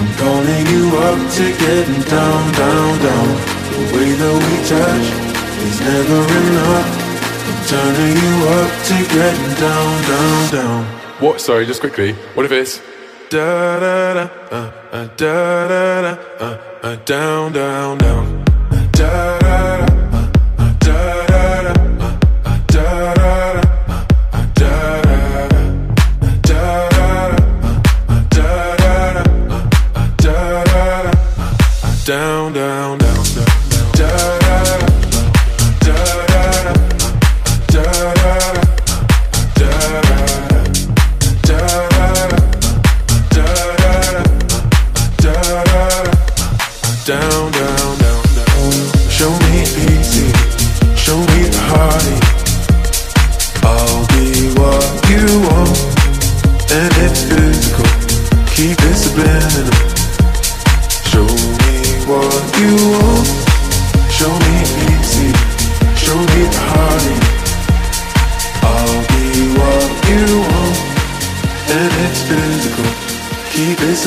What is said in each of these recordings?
I'm calling you up to getting down, down, down. The way that we touch is never enough. I'm turning you up to getting down, down, down. What? Sorry, just quickly. What if it's da da da uh, uh, da da da uh, uh, down, down, down. Da da.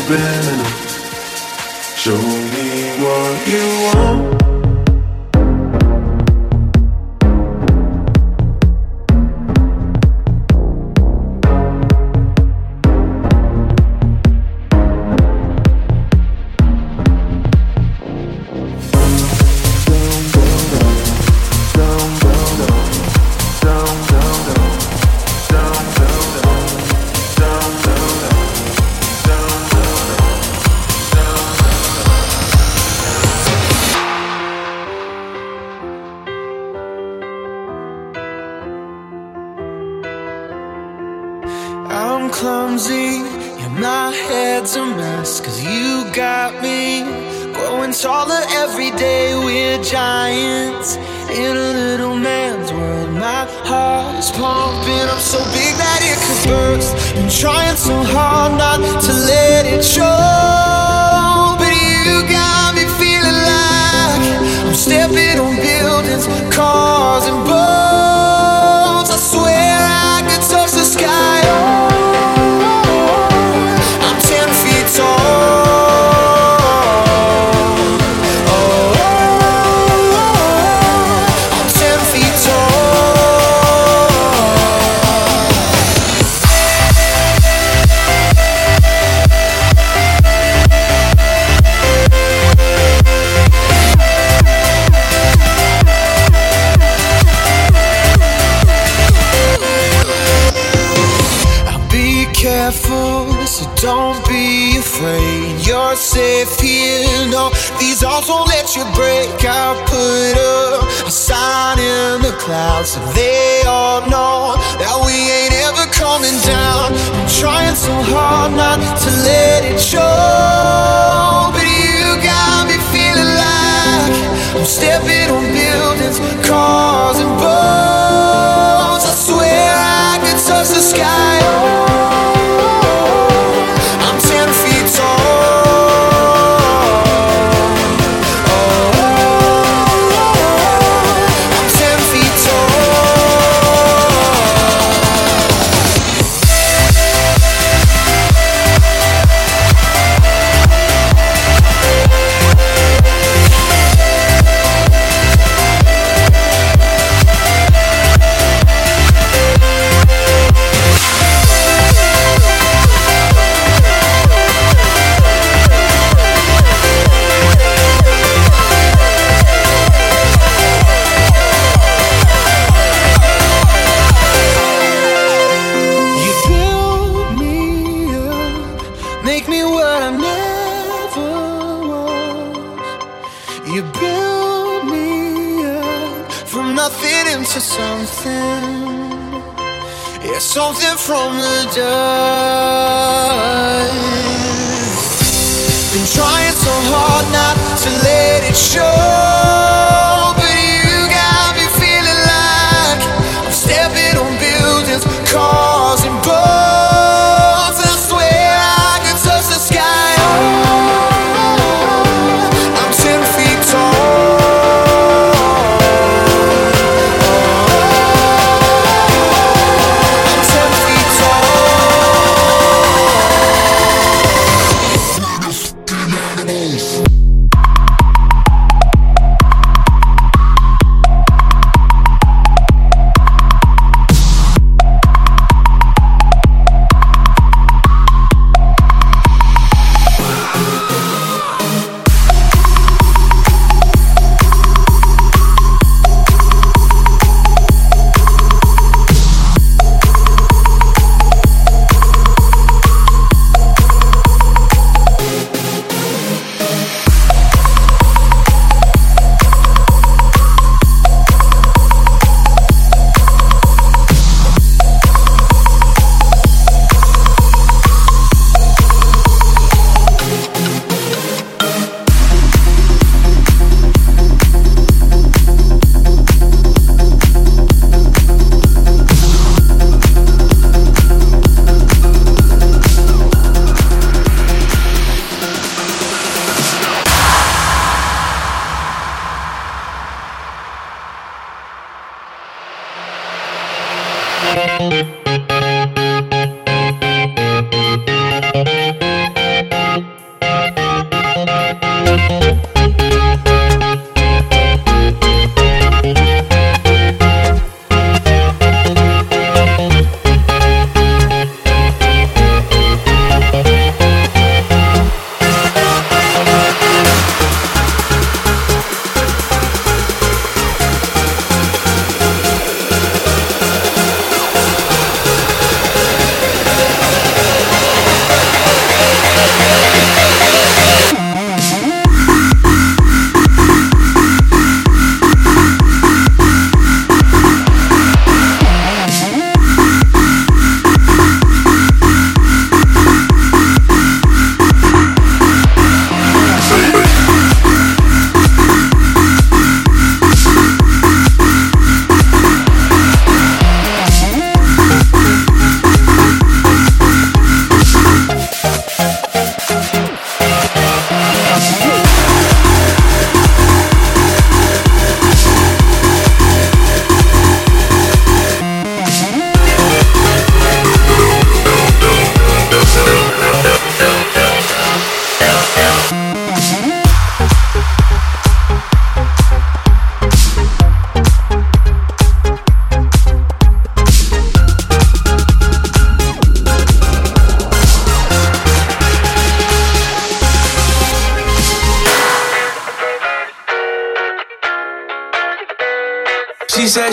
Subliminal. Show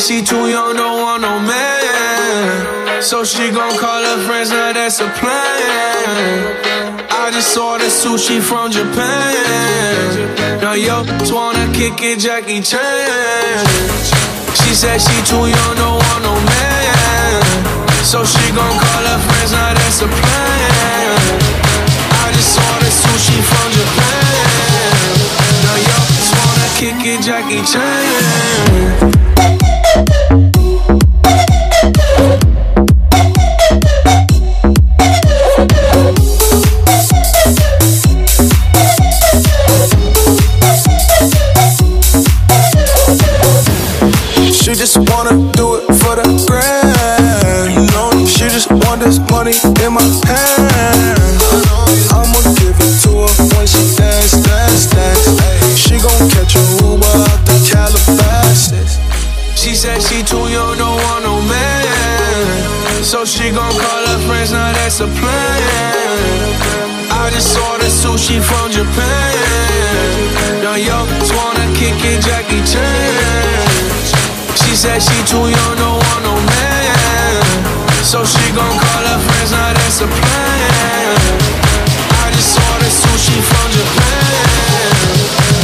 said she she gon' call her friends, now that's a plan. I just saw the sushi from Japan. Now yo, wanna kick it, Jackie Chan. She said she too young, don't want no man. So she gon' call her friends, now that's a plan. I just saw the sushi from Japan.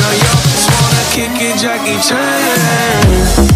Now yo, wanna kick it, Jackie Chan.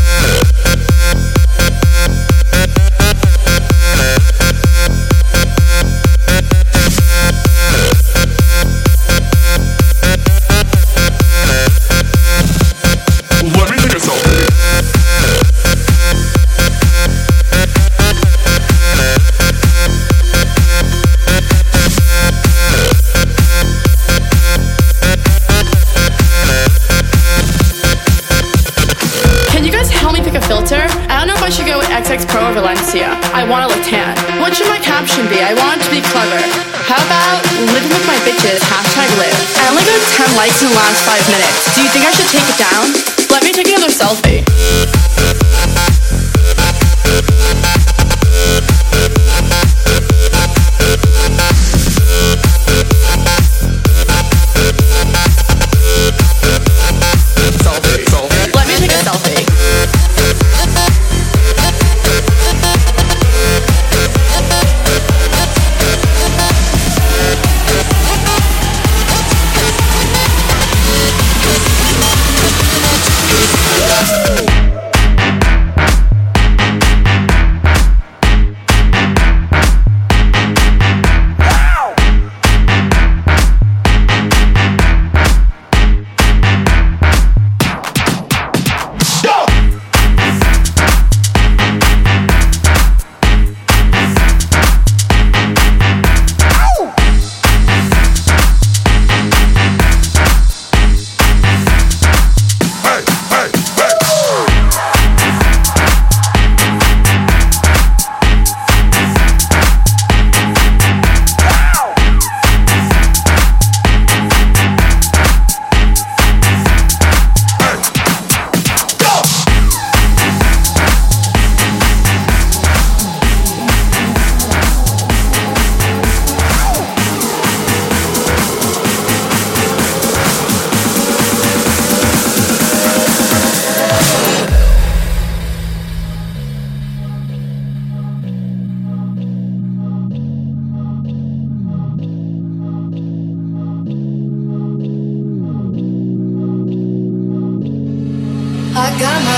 Likes in the last 5 minutes. Do you think I should take it down? Let me take another selfie.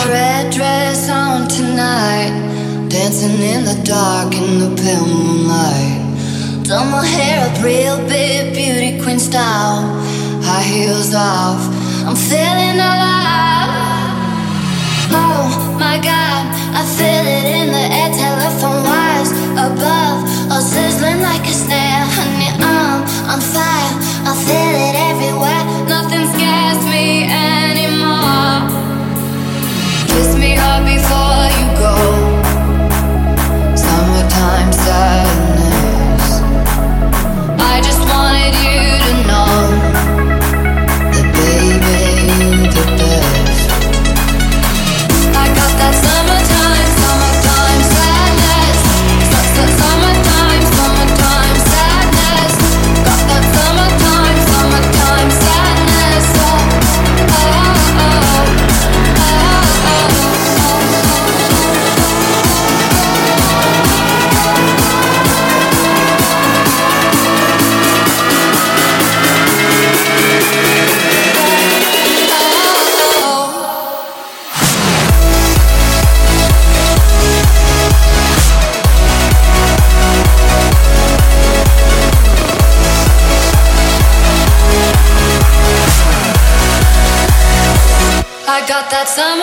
red dress on tonight. Dancing in the dark in the pale moonlight. Done my hair up real big, beauty queen style. High heels off, I'm feeling alive. Oh my god, I feel it in the air. Telephone wires above, all sizzling like a snare. Honey, I'm on fire, I feel it everywhere. Nothing scares me anymore before you go. Summertime sadness. Summer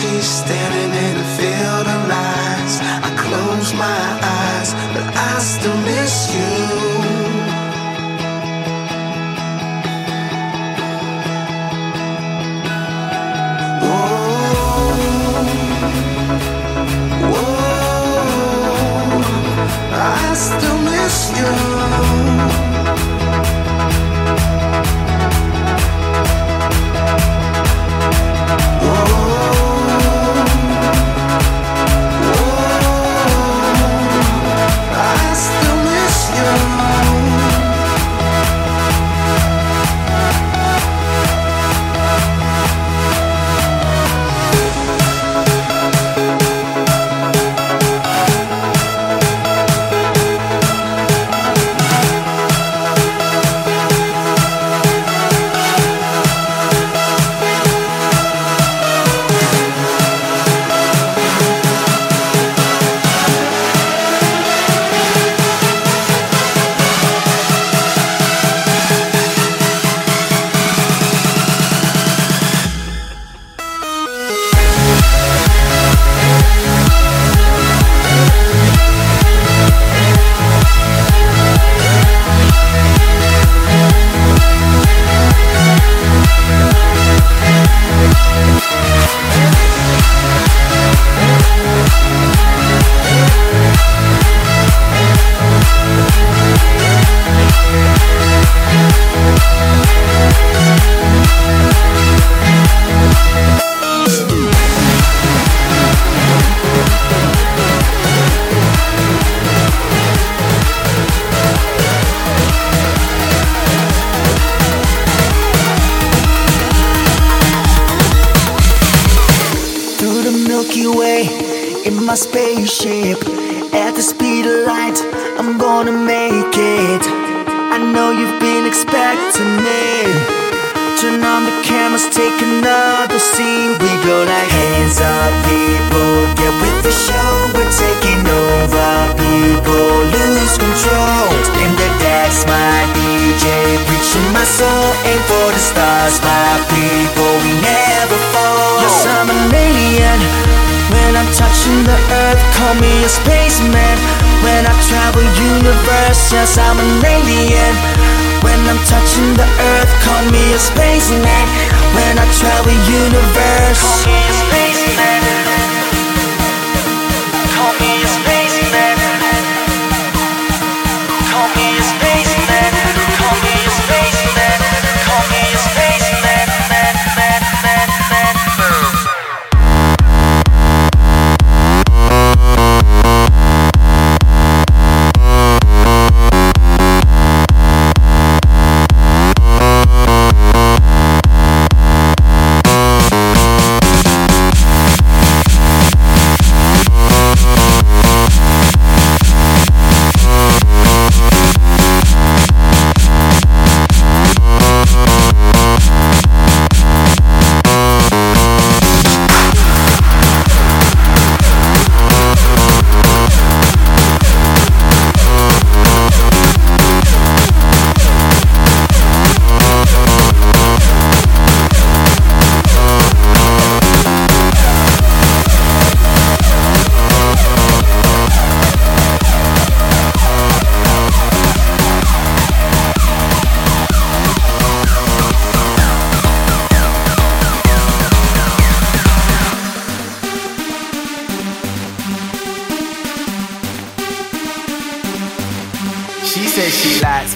standing in a field of lies. I close my eyes, but I still miss you. Whoa, whoa, I still miss you.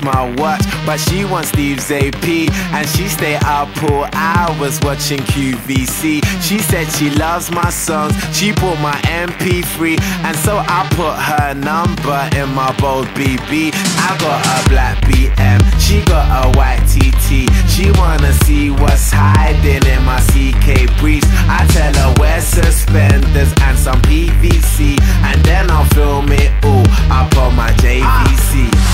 My watch, but she wants Steve's AP. And she stay up all hours watching QVC. She said she loves my songs, she bought my MP3. And so I put her number in my bold BB. I got a black BM, she got a white TT. She wanna see what's hiding in my CK briefs. I tell her wear suspenders and some PVC. And then I'll film it all up on my JVC. Scene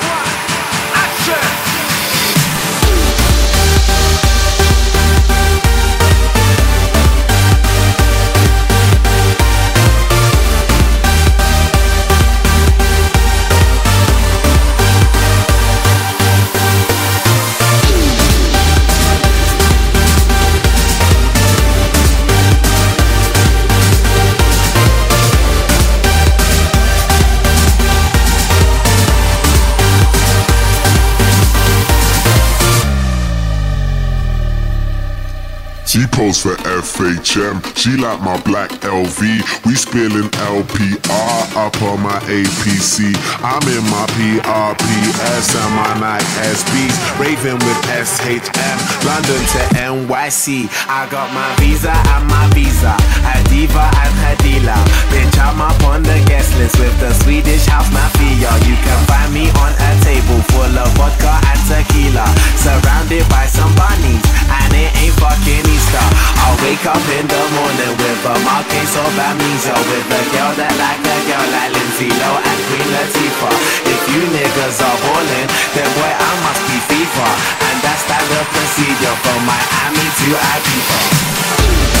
T pose for FHM. She like my black LV. We spilling LPR up on my APC. I'm in my PRPS and my Nike SBs. Raving with SHM. London to NYC. I got my visa and my visa. Her diva and dealer. Bitch, I'm up on the guest list with the Swedish house mafia. You can find me on a table full of vodka and tequila. Surrounded by some bunnies. And it ain't fucking I'll wake up in the morning with a mild case of amnesia. With a girl that like a girl like Lindsay Lohan and Queen Latifah. If you niggas are ballin', then boy I must be FIFA. And that's standard procedure from Miami to Ibiza.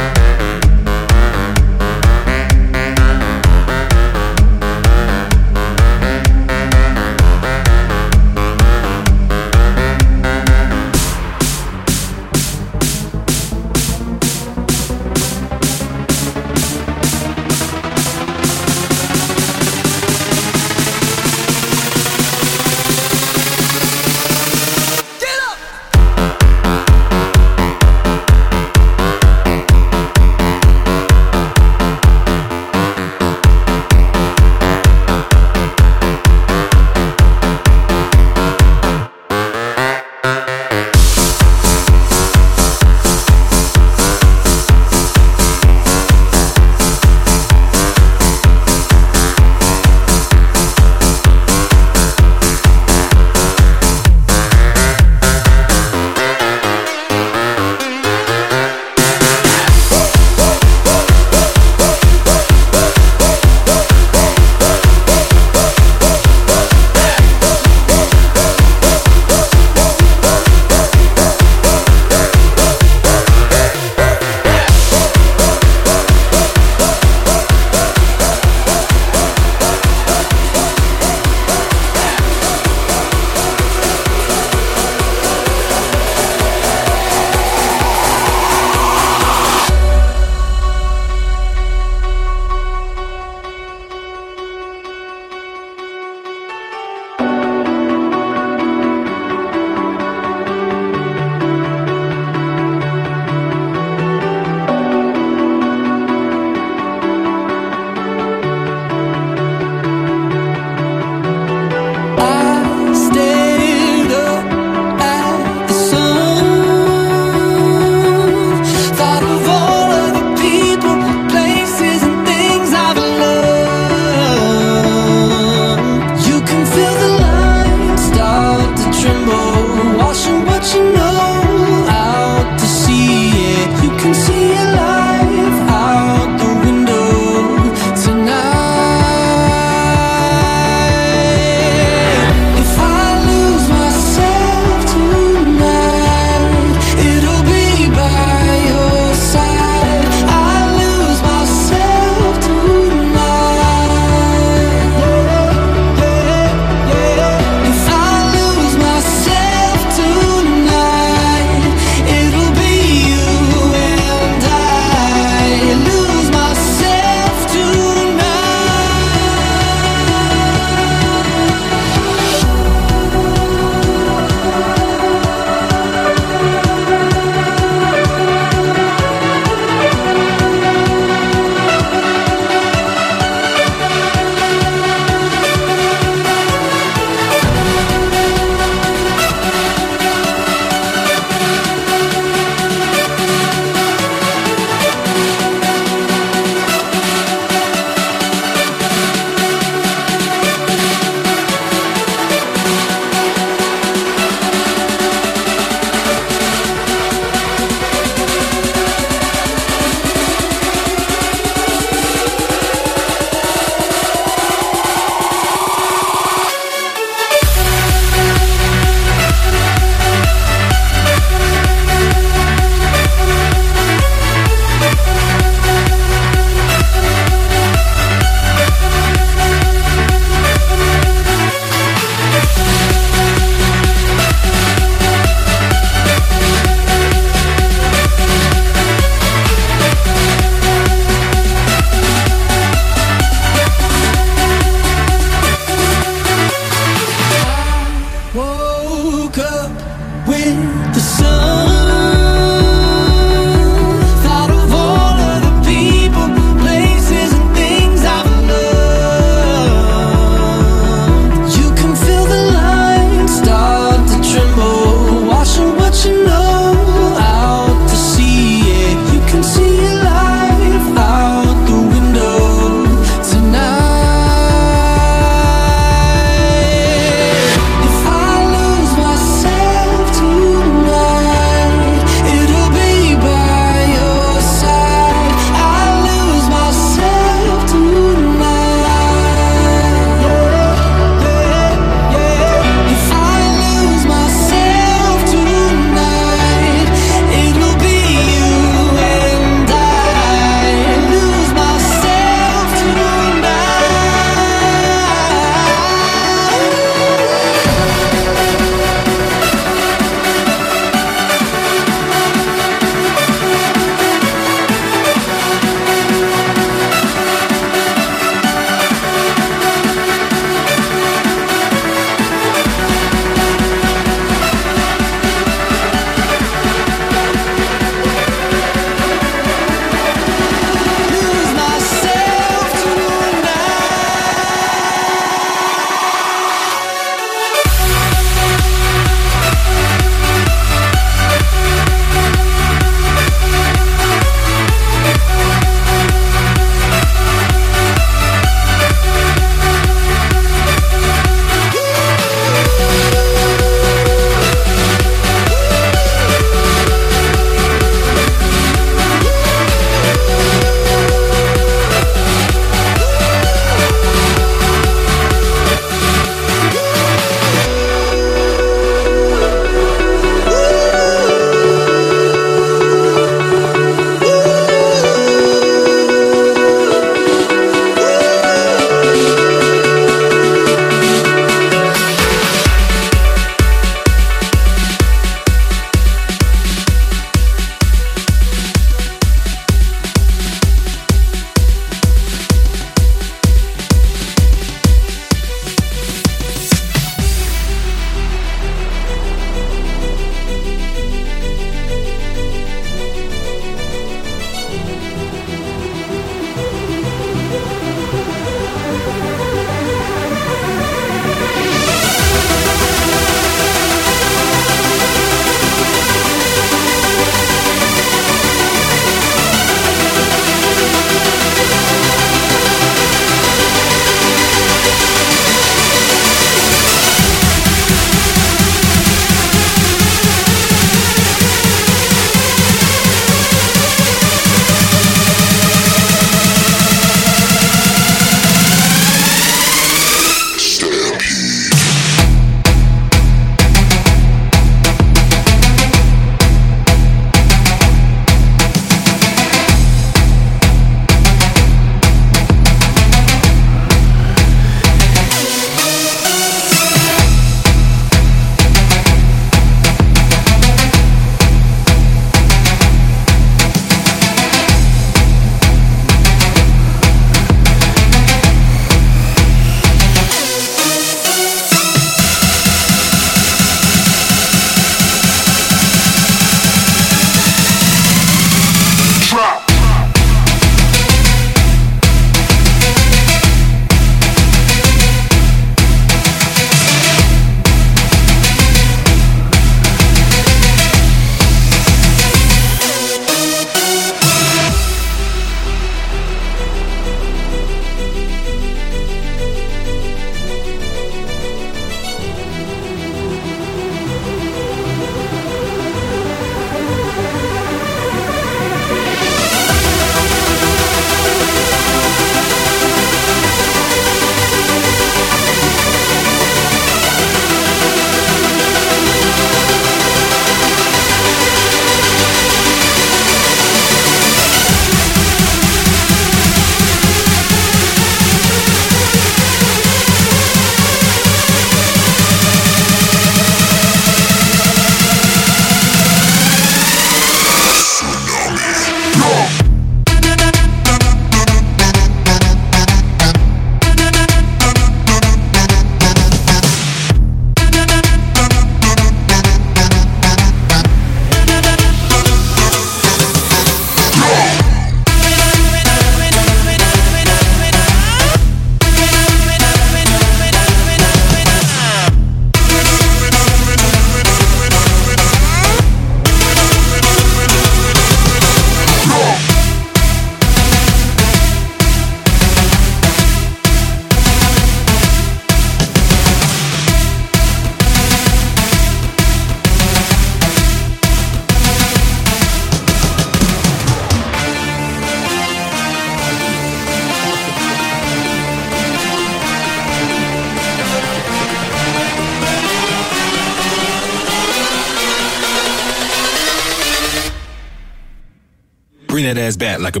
Ass back like a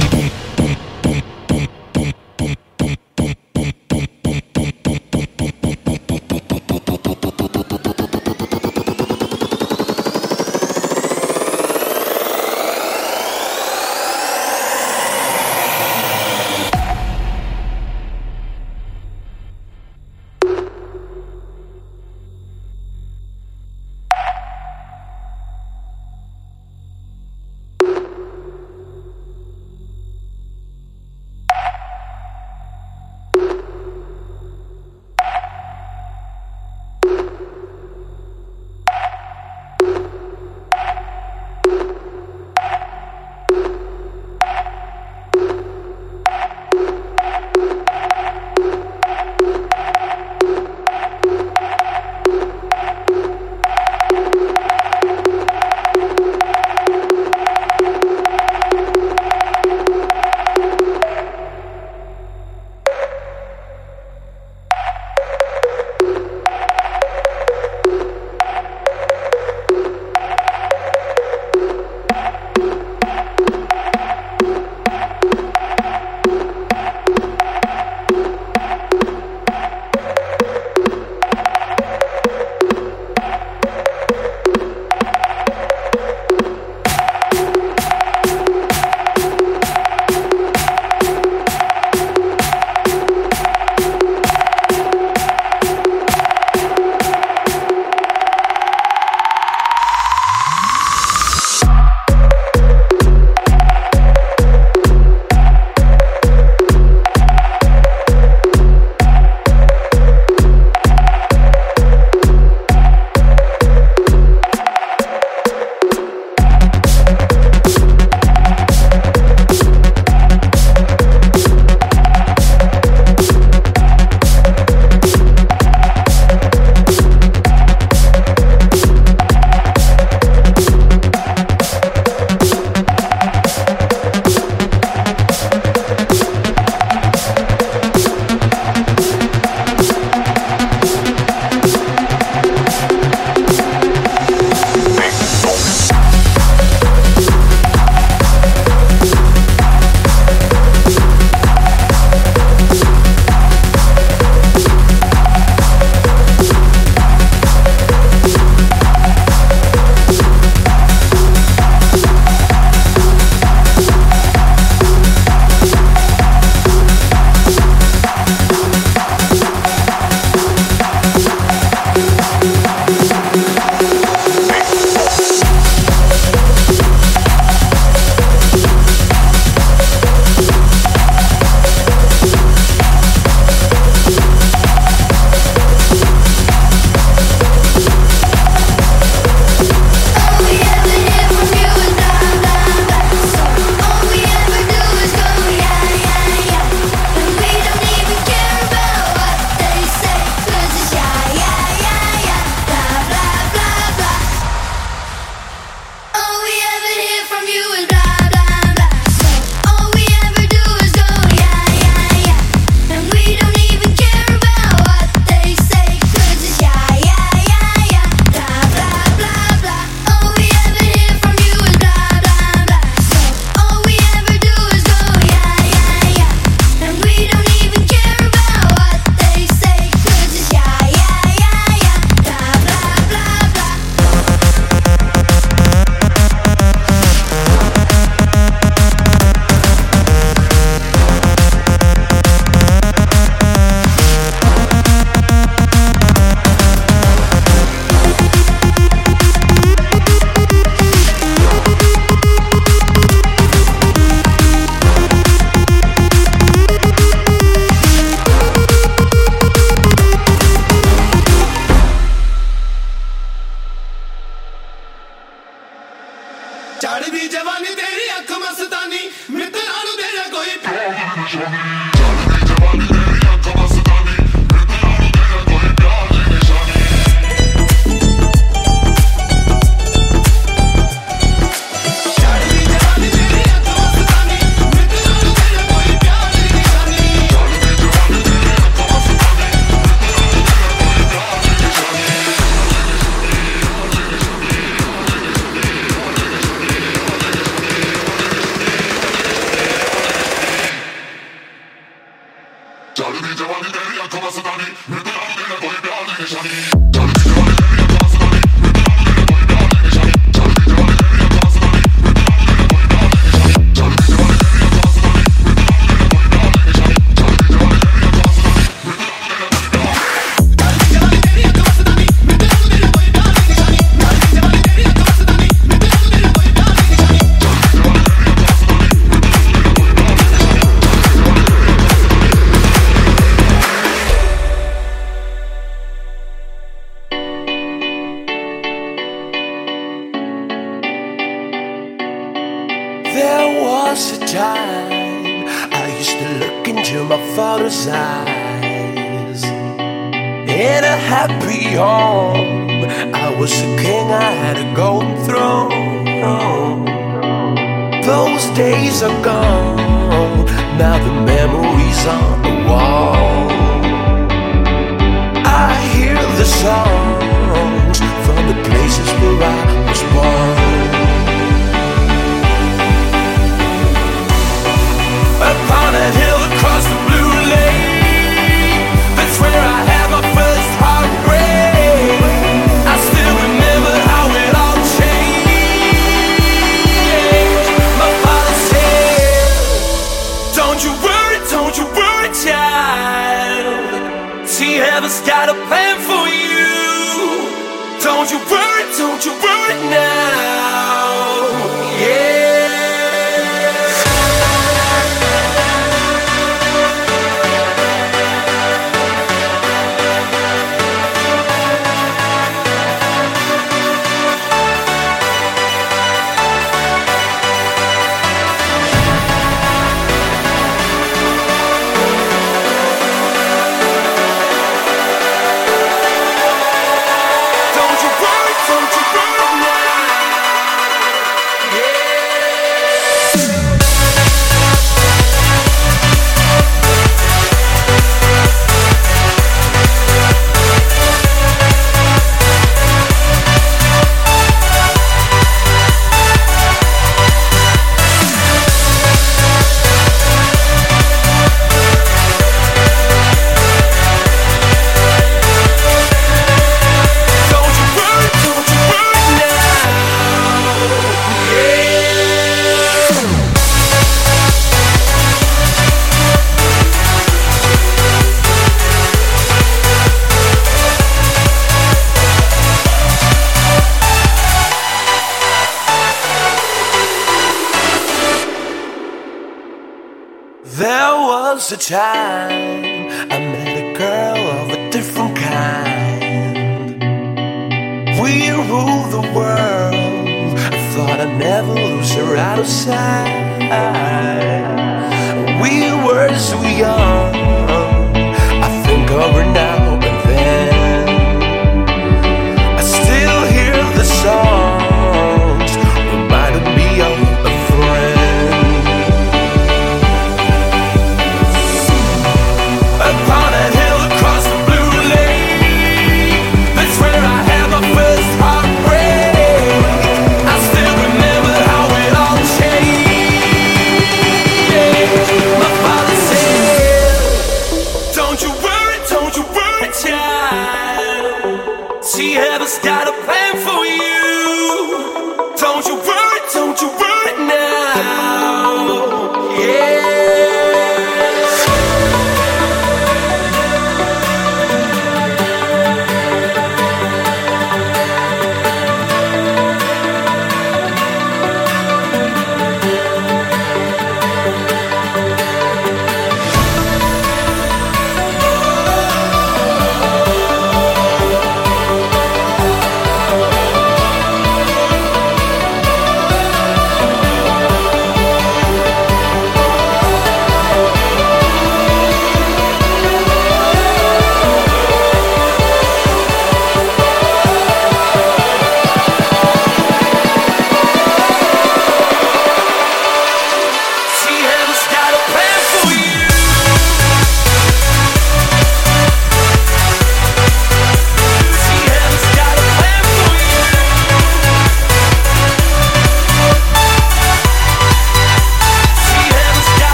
time